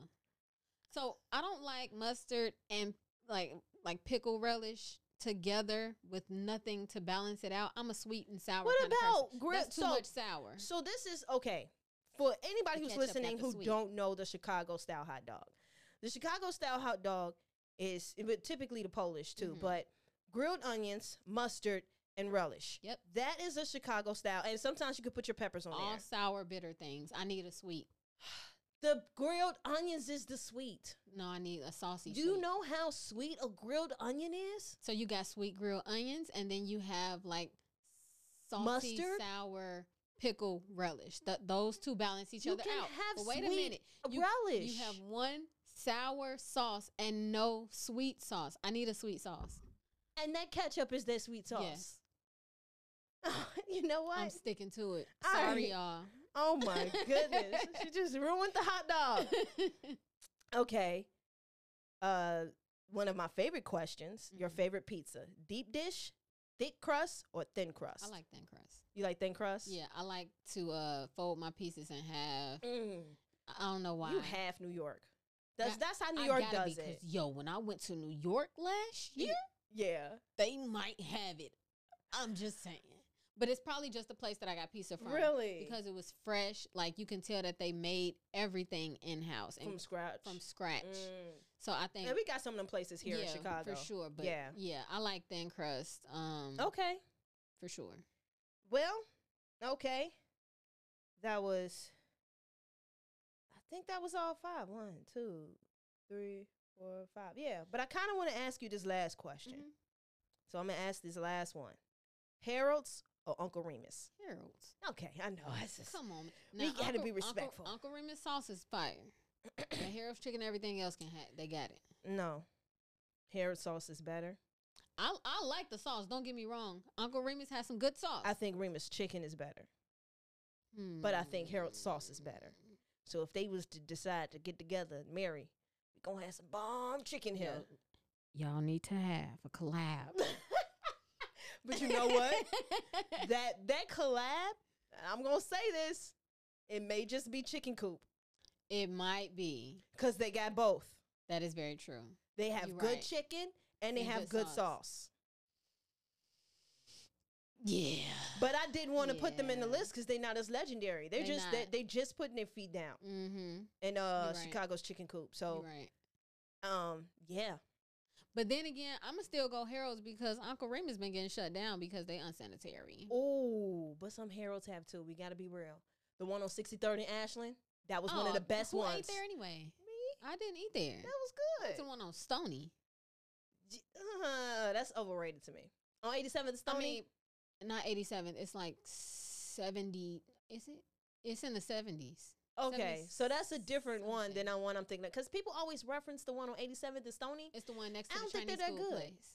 So I don't like mustard and like like pickle relish together with nothing to balance it out. I'm a sweet and sour. What about grilled? That's too so, much sour. so this is okay for anybody who's listening who sweet. don't know the Chicago style hot dog. The Chicago style hot dog is but typically the Polish too, Mhm. but grilled onions, mustard, and relish. Yep. That is a Chicago style, and sometimes you could put your peppers on All there. sour, bitter things. I need a sweet. The grilled onions is the sweet. No, I need a saucy. Do you sweet. know how sweet a grilled onion is? So you got sweet grilled onions, and then you have like salty, Mustard? sour, pickle relish. Th- those two balance each You other out. have but wait a minute, you, relish. you have one sour sauce and no sweet sauce. I need a sweet sauce. and that ketchup is that sweet sauce. Yes, you know what? I'm sticking to it. Sorry, right. y'all. Oh my goodness. she just ruined the hot dog. Okay. Uh one of my favorite questions, your Mhm. favorite pizza, deep dish, thick crust or thin crust? I like thin crust. You like thin crust? Yeah, I like to uh fold my pieces in half. Mm. I don't know why. You half New York. That's I- that's how New I York does be, 'cause, it. Yo, when I went to New York last year, Yeah. they might have it. I'm just saying. But it's probably just a place that I got pizza from. Really? Because it was fresh. Like you can tell that they made everything in house from scratch. from scratch. Mm. So I think And we got some of them places here yeah, in Chicago. for sure. But Yeah. yeah, I like thin crust. Um, Okay. for sure. Well, okay. that was. I think that was all five. One, two, three, four, five. Yeah, but I kind of want to ask you this last question. Mhm. So I'm gonna ask this last one: Harold's or Uncle Remus? Harold's. Okay, I know. It's just- Come on. We gotta Uncle- be Uncle- respectful. Uncle, Remus sauce is fire. the Harold's chicken, everything else can have. They got it. no, Harold's sauce is better. I I like the sauce. Don't get me wrong. Uncle Remus has some good sauce. I think Remus chicken is better. but I think Harold's sauce is better. Hmm. So if they was to decide to get together and marry, we gonna have some bomb chicken here. Y'all need to have a collab. but you know what? that that collab, I'm gonna say this, it may just be chicken coop it might be. because they got both. That is very true. They have You're good right. chicken and they And have good good sauce. Yeah. But I didn't want to put them in the list because they're not as legendary. They're They just they, they just putting their feet down mm-hmm. in uh right. Chicago's chicken coop. So right. um yeah. But then again, I'ma still go Harold's because Uncle Raymond's been getting shut down because they unsanitary. Oh, but some Harold's have too. We gotta be real. The one on 63rd and Ashland, that was one of Oh, the best ones. who ones. ate there anyway? Me? I didn't eat there. That was That's good. the one on Stony. Uh, that's overrated to me. On 87th Stony, I mean, not 87. It's like 70. Is it? It's in the 70s. okay, so that's a different one than the one I'm thinking of. Because people always reference the one on 87th and Stony. It's the one next I to the don't think Chinese they're that food good. place.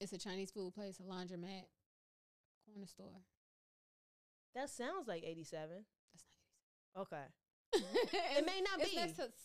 It's a Chinese food place, a laundromat, corner store. That sounds like 87. That's Okay. not 87. It may not be.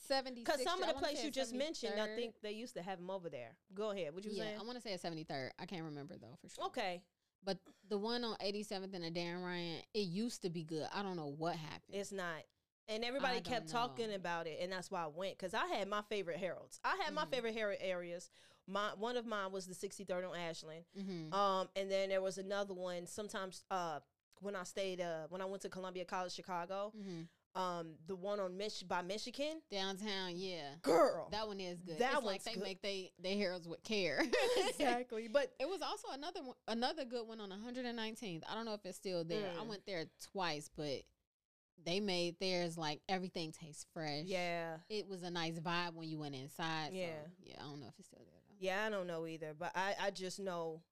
76. Because some of the wanna place you just mentioned, I think they used to have them over there. Go ahead. What you yeah, saying? I want to say it's 73rd. I can't remember though for sure. Okay. But the one on 87th and the Dan Ryan, it used to be good. I don't know what happened. It's not. And everybody I kept talking about it, and that's why I went. Because I had my favorite Harold's. I had my Mhm. favorite Herald areas. My one of mine was the 63rd on Ashland. mm-hmm. Um, and then there was another one. Sometimes, uh, when I stayed, uh, when I went to Columbia College, Chicago, mm-hmm. Um, the one on Mich by Michigan, Downtown, yeah. girl, That one is good. That it's like they good. make they they Harold's with care. exactly. But It was also another one, another good one on 119th. I don't know if it's still there. I Mm. went there twice, but they made theirs like everything tastes fresh. yeah, It was a nice vibe when you went inside. Yeah. So, yeah. I don't know if it's still there though. yeah, I don't know either. But I, I just know.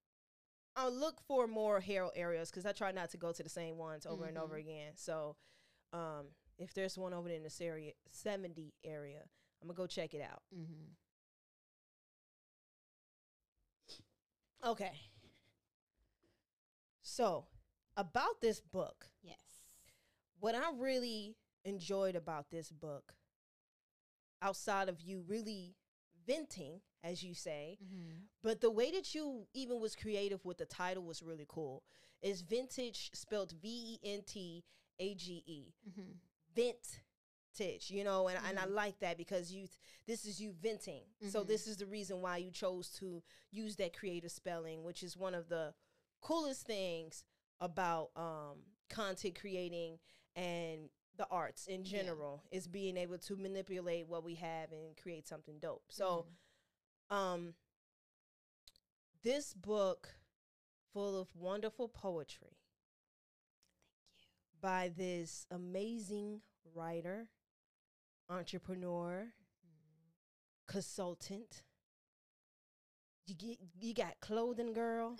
I'll look for more Herald areas because I try not to go to the same ones over and over Mhm. again. So, um, if there's one over in this area, 70 area, I'm gonna go check it out. Mm-hmm. Okay. So, about this book, Yes. what I really enjoyed about this book, outside of you really venting, as you say, Mm-hmm. but the way that you even was creative with the title was really cool. Is Ventage spelled V E N T A G E. Mm-hmm. Ventage, you know, and, and I Mhm. like that because you this is you venting. So Mhm. this is the reason why you chose to use that creative spelling, which is one of the coolest things about um, content creating and the arts in Yeah. general is being able to manipulate what we have and create something dope. So Mm-hmm. um this book full of wonderful poetry by this amazing writer, entrepreneur, consultant. You get you got clothing girl,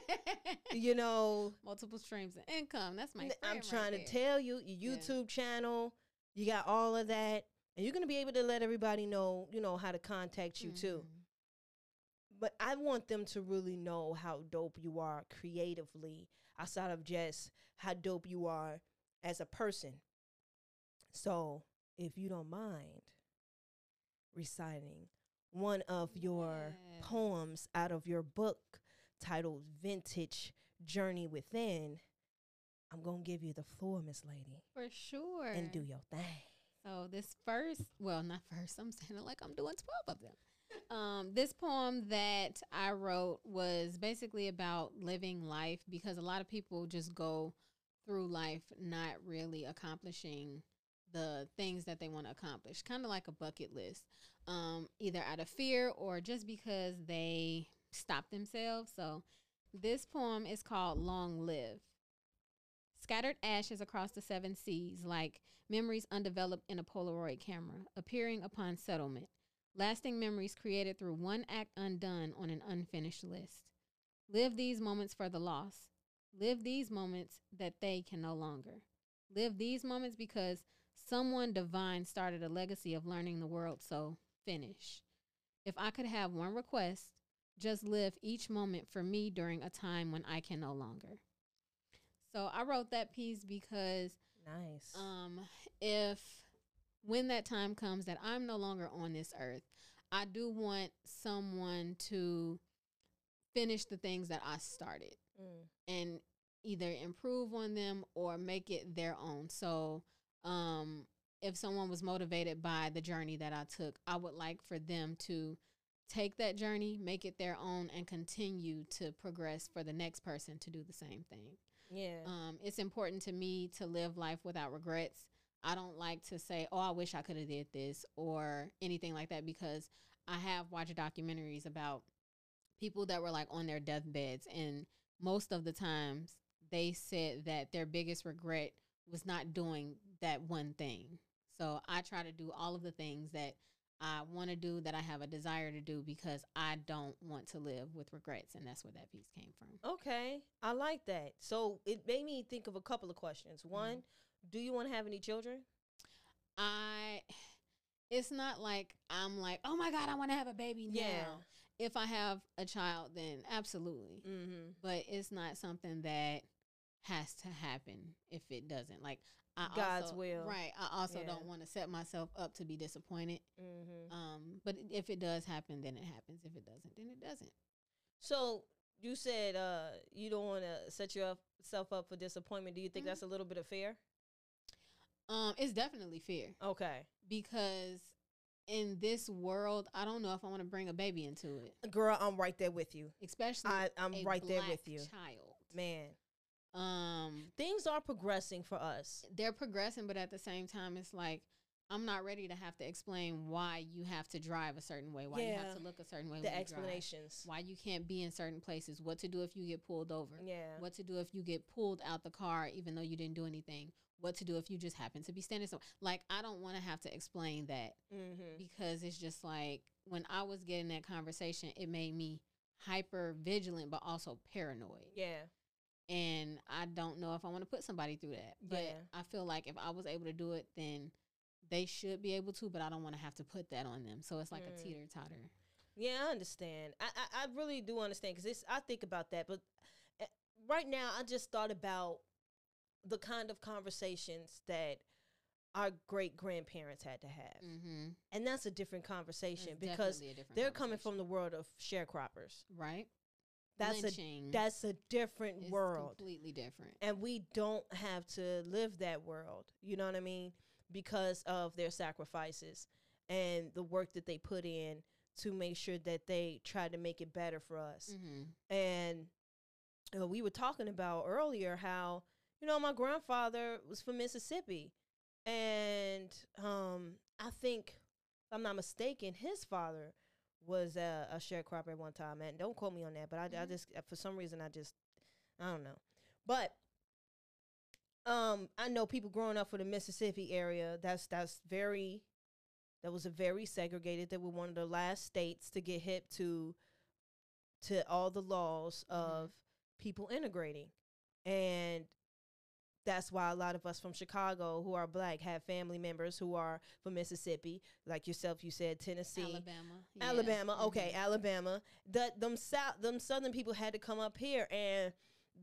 you know. multiple streams of income. That's my. I'm trying right to there. tell you, your Yeah. YouTube channel, you got all of that, and you're gonna be able to let everybody know, you know, how to contact you too. Mhm. but I want them to really know how dope you are creatively outside of just how dope you are as a person. So, if you don't mind reciting one of your poems out of your book titled Ventage Journey Within, I'm going to give you the floor, Miss Lady, For sure. and do your thing. So this first, well, not first. I'm saying it like I'm doing twelve of them. Um, this poem that I wrote was basically about living life because a lot of people just go through life not really accomplishing the things that they want to accomplish, kind of like a bucket list, um, either out of fear or just because they stop themselves. So this poem is called "Long Live." Scattered ashes across the seven seas, like memories undeveloped in a Polaroid camera, appearing upon settlement. Lasting memories created through one act undone on an unfinished list. Live these moments for the lost. Live these moments that they can no longer. Live these moments because someone divine started a legacy of learning the world, so finish. If I could have one request, just live each moment for me during a time when I can no longer. So I wrote that piece because Nice. um, if when that time comes that I'm no longer on this earth, I do want someone to finish the things that I started Mm. and either improve on them or make it their own. So, um, if someone was motivated by the journey that I took, I would like for them to take that journey, make it their own, and continue to progress for the next person to do the same thing. Yeah. Um, it's important to me to live life without regrets. I don't like to say, "Oh, I wish I could have did this" or anything like that because I have watched documentaries about people that were like on their deathbeds, and most of the times they said that their biggest regret was not doing that one thing. So I try to do all of the things that I want to do, that I have a desire to do, because I don't want to live with regrets, and that's where that piece came from. Okay, I like that. So it made me think of a couple of questions. Mm-hmm. One, do you want to have any children? I it's not like I'm like, oh my God, I want to have a baby now. Yeah. If I have a child, then absolutely. Mm-hmm. But it's not something that has to happen if it doesn't. Like I God's also, will. Right. I also Yeah. don't want to set myself up to be disappointed. Mm-hmm. Um, but if it does happen, then it happens. If it doesn't, then it doesn't. So you said uh, you don't want to set yourself up for disappointment. Do you think Mhm. that's a little bit of fear? Um, it's definitely fear Okay, because in this world, I don't know if I want to bring a baby into it, girl, I'm right there with you. especially I, I'm a right there with you, Child. man. Um, Things are progressing for us. they're progressing, but at the same time, it's like I'm not ready to have to explain why you have to drive a certain way, why you have to look a certain way, The when you drive, explanations. why you can't be in certain places, what to do if you get pulled over, Yeah. what to do if you get pulled out the car even though you didn't do anything, what to do if you just happen to be standing somewhere. Like I don't want to have to explain that Mm-hmm. because it's just like when I was getting that conversation, it made me hyper vigilant but also paranoid Yeah. And I don't know if I want to put somebody through that. But Yeah. I feel like if I was able to do it, then they should be able to. But I don't want to have to put that on them. So it's like Mm. a teeter totter. Yeah, I understand. I I, I really do understand because I think about that, but uh, right now I just thought about the kind of conversations that our great grandparents had to have, Mm-hmm. and that's a different conversation because they're coming from the world of sharecroppers. right. That's Lynching a that's a different is world, completely different. and we don't have to live that world. You know what I mean? Because of their sacrifices and the work that they put in to make sure that they try to make it better for us. Mm-hmm. and we were talking about earlier how you know my grandfather was from Mississippi, and um, I think if I'm not mistaken, his father was a, a sharecropper at one time. And don't quote me on that, but I, I Mhm. just for some reason I just I don't know, but. Um, I know people growing up from the Mississippi area. That's that's very, that was a very segregated. They were one of the last states to get hip to, to all the laws Mhm. of people integrating, and that's why a lot of us from Chicago who are black have family members who are from Mississippi, like yourself. You said Tennessee, Alabama. yeah. Alabama. Okay, Mhm. Alabama. That them south, them southern people had to come up here, and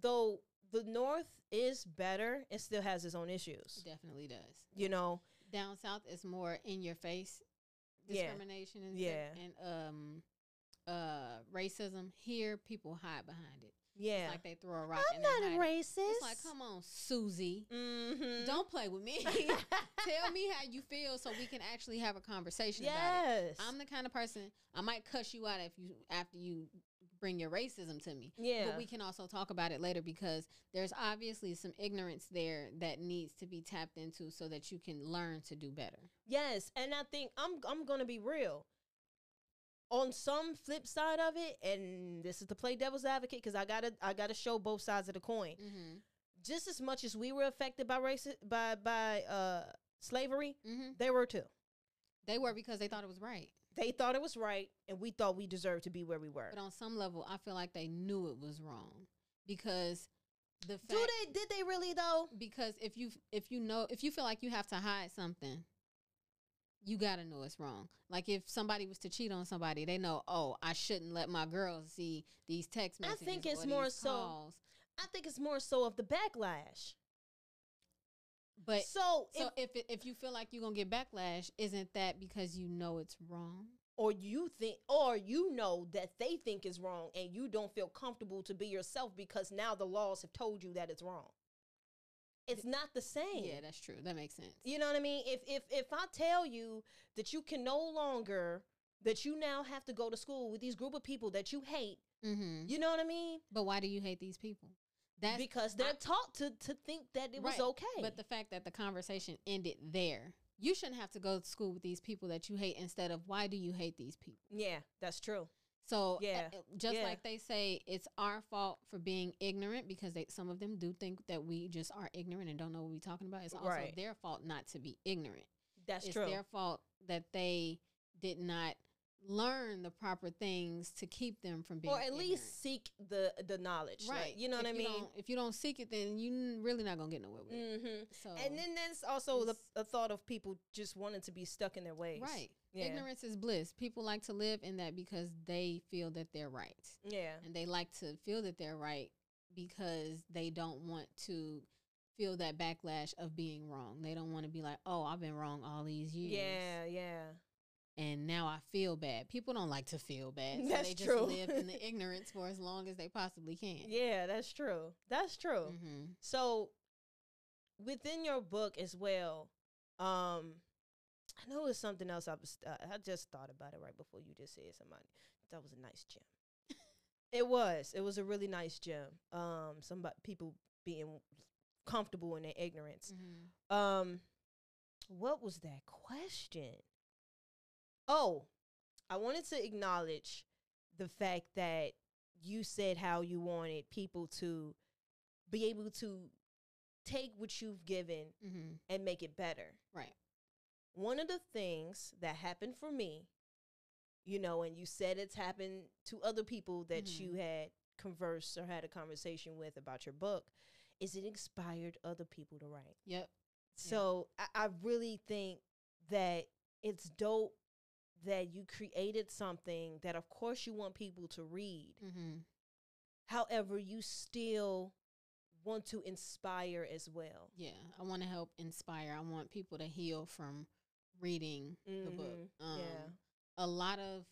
though the North is better, it still has its own issues. It definitely does. You know, Down south is more in your face Yeah. discrimination and Yeah. and um uh racism. Here people hide behind it. Yeah. It's like they throw a rock I'm not a racist. It's like, come on, Susie. mm-hmm. Don't play with me. Tell me how you feel so we can actually have a conversation about it. I'm the kind of person I might cuss you out if you after you bring your racism to me. yeah. But we can also talk about it later because there's obviously some ignorance there that needs to be tapped into so that you can learn to do better. Yes, and I think I'm I'm gonna be real. On some flip side of it, and this is to play devil's advocate because I gotta I gotta show both sides of the coin. Mm-hmm. just as much as we were affected by race by by uh slavery, hmm they were too. They were because they thought it was right. They thought it was right, and we thought we deserved to be where we were. But on some level, I feel like they knew it was wrong because the fact Do they? Did they really though? because if you if you know if you feel like you have to hide something, you gotta know it's wrong. Like if somebody was to cheat on somebody, they know, oh, I shouldn't let my girls see these text I messages. think or it's more these so- I think it's more so of the backlash. But so, so if, if if you feel like you're gonna get backlash, isn't that because you know it's wrong? or you think, or you know that they think is wrong, and you don't feel comfortable to be yourself because now the laws have told you that it's wrong. It's not the same. Yeah, that's true. That makes sense. You know what I mean? If if if I tell you that you can no longer that you now have to go to school with these group of people that you hate, Mm-hmm. you know what I mean? But why do you hate these people? That's because they're I- taught to to think that it was okay. But the fact that the conversation ended there, you shouldn't have to go to school with these people that you hate instead of why do you hate these people? yeah, that's true. So Yeah. uh, uh, just Yeah. like they say it's our fault for being ignorant because they some of them do think that we just are ignorant and don't know what we're talking about. It's also Right. their fault not to be ignorant. That's it's true. their fault that they did not learn the proper things to keep them from being or at ignorant. least seek the the knowledge. like, right. you know what If I mean? if you don't seek it, then you're really not gonna get nowhere with it. mm-hmm. So And then there's also the thought of people just wanting to be stuck in their ways. Right. Yeah. Ignorance is bliss. People like to live in that because they feel that they're right. Yeah. And they like to feel that they're right because they don't want to feel that backlash of being wrong. They don't want to be like, oh, I've been wrong all these years. Yeah. Yeah. And now I feel bad. People don't like to feel bad. So That's they just true. live in the ignorance for as long as they possibly can. Yeah. That's true. That's true. hmm So within your book as well, um, I know it's something else. I was uh, I just thought about it right before you just said somebody. That was a nice gem. it was. It was a really nice gem. Um, some people being comfortable in their ignorance. hmm Um, what was that question? Oh, I wanted to acknowledge the fact that you said how you wanted people to be able to take what you've given hmm and make it better. Right. One of the things that happened for me, you know, and you said it's happened to other people that Mhm. you had conversed or had a conversation with about your book, is it inspired other people to write. Yep. So I, I really think that it's dope that you created something that, of course, you want people to read. hmm However, you still want to inspire as well. Yeah. I want to help inspire. I want people to heal from reading the book. Mhm. Um, Yeah. a lot of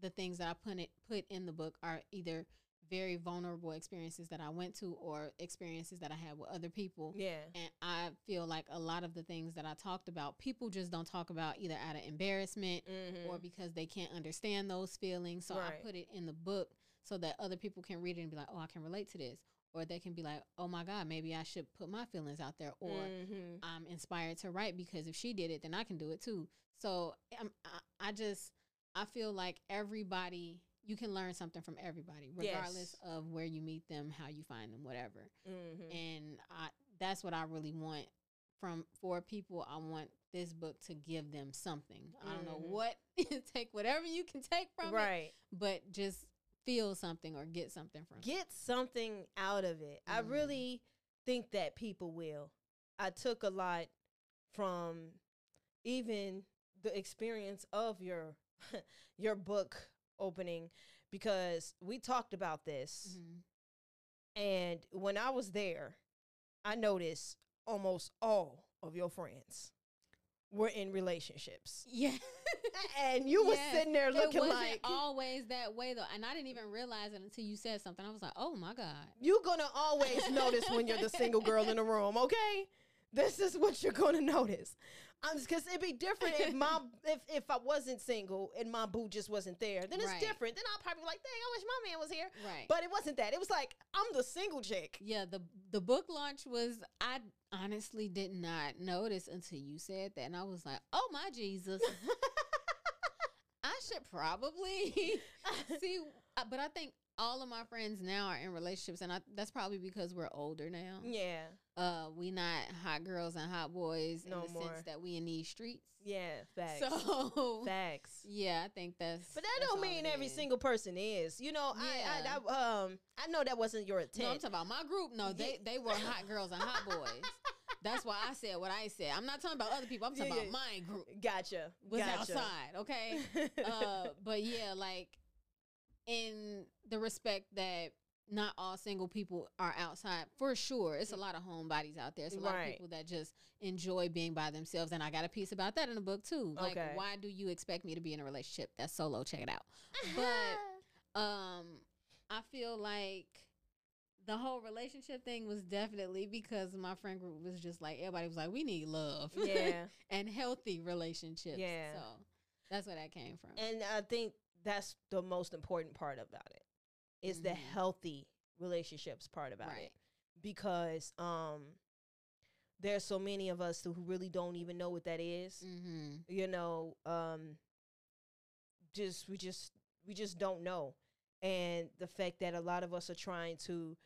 the things that I put it put in the book are either very vulnerable experiences that I went to or experiences that I had with other people. Yeah. And I feel like a lot of the things that I talked about, people just don't talk about either out of embarrassment Mm-hmm. or because they can't understand those feelings. So I put it in the book so that other people can read it and be like, oh, I can relate to this. Or they can be like, oh my God, maybe I should put my feelings out there. Or mm-hmm. I'm inspired to write because if she did it, then I can do it too. So um, I, I just I feel like everybody you can learn something from everybody, regardless Yes. of where you meet them, how you find them, whatever. Mm-hmm. And I that's what I really want from for people. I want this book to give them something. I don't know Mhm. what take whatever you can take from it, right. but just feel something or get something from it. Get something out of it. I Mhm. really think that people will. I took a lot from even the experience of your your book opening because we talked about this Mhm. and when I was there I noticed almost all of your friends were in relationships. Yeah. And you were Yes. sitting there it looking wasn't like always that way though, and I didn't even realize it until you said something. I was like, "Oh my god!" you're gonna always notice when you're the single girl in the room, okay? This is what you're gonna notice. Um, because it'd be different if my if if I wasn't single and my boo just wasn't there. Then it's Right. different. Then I'll probably be like, dang, I wish my man was here. Right. But it wasn't that. It was like I'm the single chick. yeah, the the book launch was. I honestly did not notice until you said that, and I was like, "Oh my Jesus!" I should probably see, uh, but I think all of my friends now are in relationships, and I, that's probably because we're older now. Yeah. Uh, we not hot girls and hot boys No in the more. sense that we in these streets. Yeah. Facts. So facts. yeah, I think that's. But that that's don't mean every is. single person is. You know, I, I, Yeah. I um I know that wasn't your No, I'm talking about my group. No, they they were hot girls and hot boys. That's why I said what I said. I'm not talking about other people. I'm talking Yeah, about my group. gotcha. Was gotcha. outside, okay? uh, but yeah, like in the respect that not all single people are outside for sure. It's a lot of homebodies out there. It's a lot Right. of people that just enjoy being by themselves. And I got a piece about that in the book too. Like, Okay. why do you expect me to be in a relationship? That's solo. Check it out. But um, I feel like the whole relationship thing was definitely because my friend group was just like everybody was like, we need love, yeah. and healthy relationships. Yeah. So that's where that came from. And I think that's the most important part about it. Is the Mhm. healthy relationships part about right. it. Because um there's so many of us who really don't even know what that is. Mm-hmm. You know, um just we just we just don't know. And the fact that a lot of us are trying to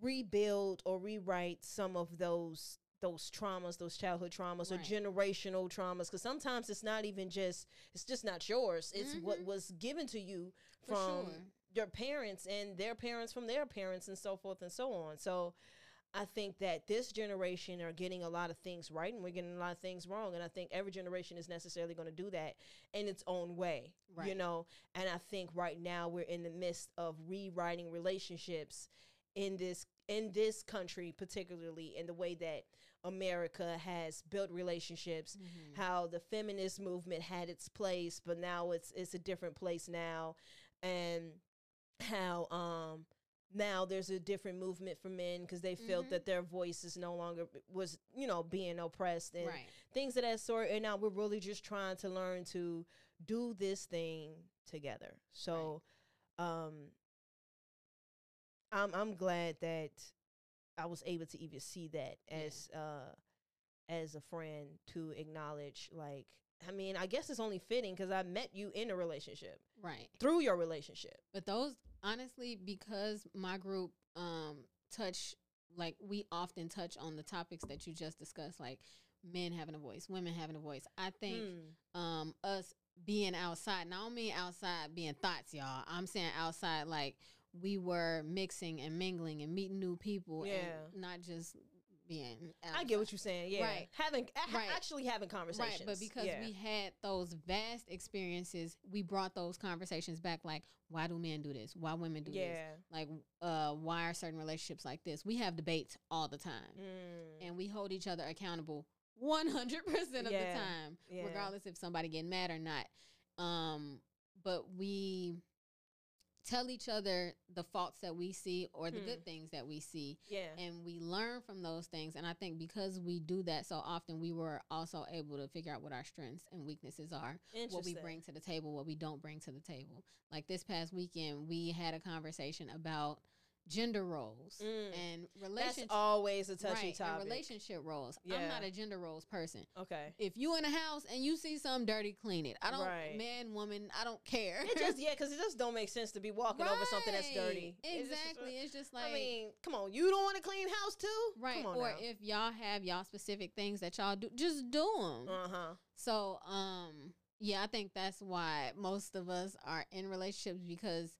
rebuild or rewrite some of those those traumas, those childhood traumas or generational traumas cuz sometimes it's not even just it's just not yours. It's what Mhm. was given to you For from sure. Your parents and their parents from their parents and so forth and so on. So I think that this generation are getting a lot of things right and we're getting a lot of things wrong. And I think every generation is necessarily going to do that in its own way, you know. And I think right now we're in the midst of rewriting relationships in this in this country, particularly in the way that America has built relationships Mhm. how the feminist movement had its place, but now it's it's a different place now, and how um now there's a different movement for men because they felt Mhm. that their voice is no longer was you know being oppressed and Right. things of that sort. And now we're really just trying to learn to do this thing together. So, um, I'm I'm glad that I was able to even see that Yeah. as uh as a friend to acknowledge like I mean I guess it's only fitting because I met you in a relationship Right. through your relationship. But those honestly, because my group um touch like we often touch on the topics that you just discussed, like men having a voice, women having a voice. I think Hmm. um us being outside, and I don't mean outside being thoughts, y'all. I'm saying outside like we were mixing and mingling and meeting new people Yeah. and not just being I get what you're saying. Yeah, Right. having Right. actually having conversations. Right, but because yeah. we had those vast experiences, we brought those conversations back. Like, why do men do this? Why women do this? Like, uh, why are certain relationships like this? We have debates all the time, Mm. and we hold each other accountable one hundred percent of Yeah, the time, yeah. regardless if somebody getting mad or not. Um, but we tell each other the faults that we see or the Hmm. good things that we see yeah, and we learn from those things. And i think because we do that so often we were also able to figure out what our strengths and weaknesses are what we bring to the table what we don't bring to the table. Like this past weekend we had a conversation about gender roles Mm. and That's relationship always a touchy right, topic. relationship roles i'm not a gender roles person okay. if you in a house and you see something dirty clean it i don't Right. man woman i don't care It just yeah, because it just don't make sense to be walking over something that's dirty. Right. It's just- exactly it's just like I mean, come on, you don't want a clean house too, Right. Or now. if y'all have y'all specific things that y'all do, just do them. uh huh. So, um, yeah, I think that's why most of us are in relationships because,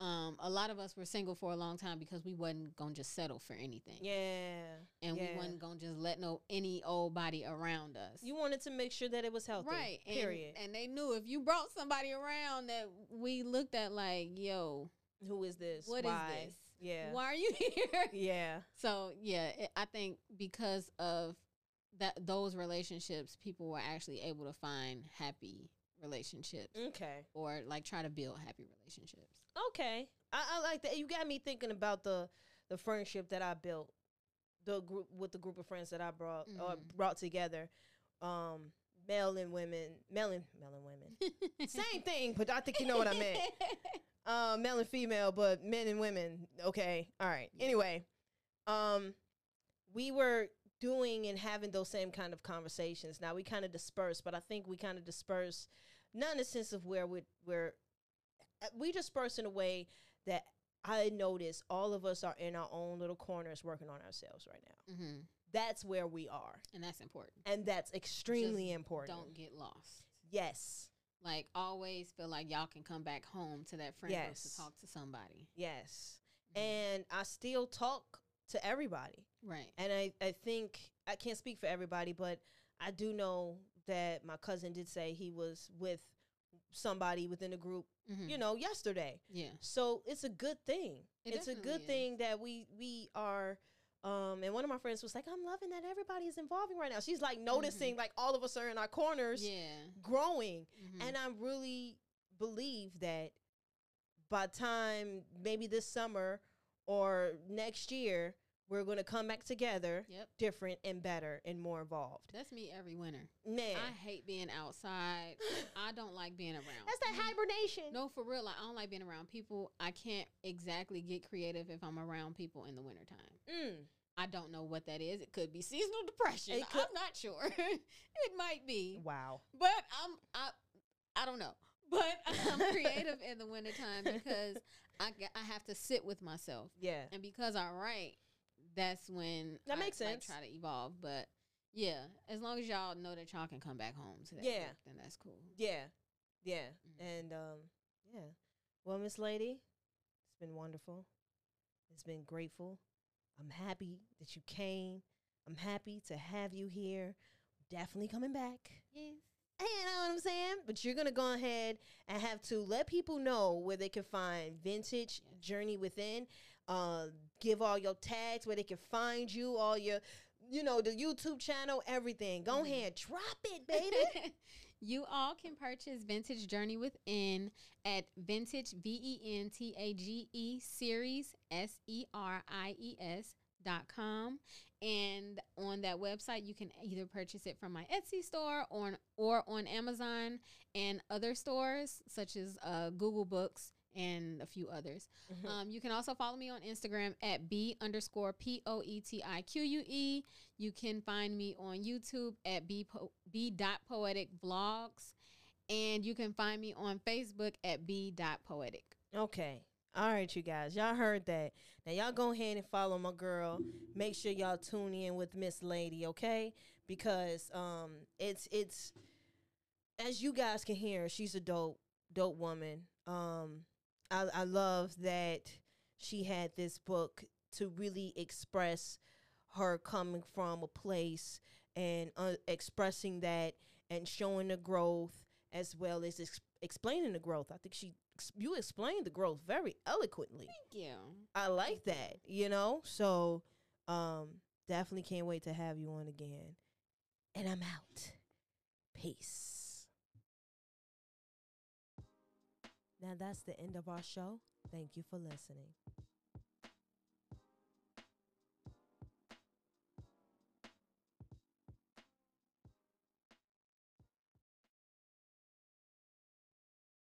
um, a lot of us were single for a long time because we wasn't gonna just settle for anything, Yeah, and we wasn't gonna just let no any old body around us. you wanted to make sure that it was healthy, right? Period. And they knew if you brought somebody around that we looked at like, yo, Who is this? what is Why? this? Yeah, Why are you here? yeah, So yeah, it, I think because of that those relationships, people were actually able to find happy relationships okay, or like try to build happy relationships. Okay. I, I like that. You got me thinking about the the friendship that I built, the group with the group of friends that I brought or Mhm. brought together, um, male and women, male and male and women. Same thing, but I think you know what I meant. uh, male and female, but men and women. Okay, all right. Yeah. Anyway, um, we were doing and having those same kind of conversations. Now we kind of dispersed, but I think we kind of dispersed, not in the sense of where we where we dispersed in a way that I notice all of us are in our own little corners working on ourselves right now. Mm-hmm. That's where we are. And that's important. And that's extremely Just important. Don't get lost. Yes. Like always feel like y'all can come back home to that friend Yes. to talk to somebody. Yes. Mhm. And I still talk to everybody. right. And I, I think I can't speak for everybody, but I do know that my cousin did say he was with somebody within the group, Mhm. you know, yesterday. Yeah. So it's a good thing. It it's a good is. thing that we we are um and one of my friends was like, I'm loving that everybody is involving right now. She's like noticing like all of us are in our corners Mm-hmm. Yeah. growing. Mhm. And I really believe that by time maybe this summer or next year, we're gonna come back together Yep. different and better and more involved. That's me every winter. Man. I hate being outside. I don't like being around. That's that hibernation. No, for real. Like, I don't like being around people. I can't exactly get creative if I'm around people in the wintertime. Mm. I don't know what that is. It could be seasonal depression. Could- I'm not sure. it might be. Wow. But I'm I I don't know. But I'm creative in the wintertime because I I have to sit with myself. Yeah. And because I write, that's when That I, makes like, sense. try to evolve. But yeah, as long as y'all know that y'all can come back home to that, Yeah. then that's cool. Yeah. Yeah. Mhm. And um yeah. Well, Miss Lady, it's been wonderful. It's been grateful. I'm happy that you came. I'm happy to have you here. Definitely coming back. Yes. You know what I'm saying? But you're gonna go ahead and have to let people know where they can find Ventage Yes. Journey Within. Uh, give all your tags where they can find you, all your, you know, the YouTube channel, everything. Go Mhm. ahead, drop it, baby. you all can purchase Ventage Journey Within at Ventage V E N T A G E series S E R I E S dot com and on that website you can either purchase it from my Etsy store or on, or on Amazon and other stores such as uh, Google Books and a few others. Mhm. Um, you can also follow me on Instagram at B underscore P O E T I Q U E. You can find me on YouTube at B, po- B dot Poetique vlogs. And you can find me on Facebook at B dot Poetique. Okay. All right, you guys. Y'all heard that. Now y'all go ahead and follow my girl. Make sure y'all tune in with Miss Lady, okay? Because um it's it's as you guys can hear, she's a dope, dope woman. Um I I love that she had this book to really express her coming from a place and uh, expressing that and showing the growth as well as ex- explaining the growth. I think she you explained the growth very eloquently. Thank you. I like that, you know? So um definitely can't wait to have you on again. And I'm out. Peace. Now that's the end of our show. Thank you for listening.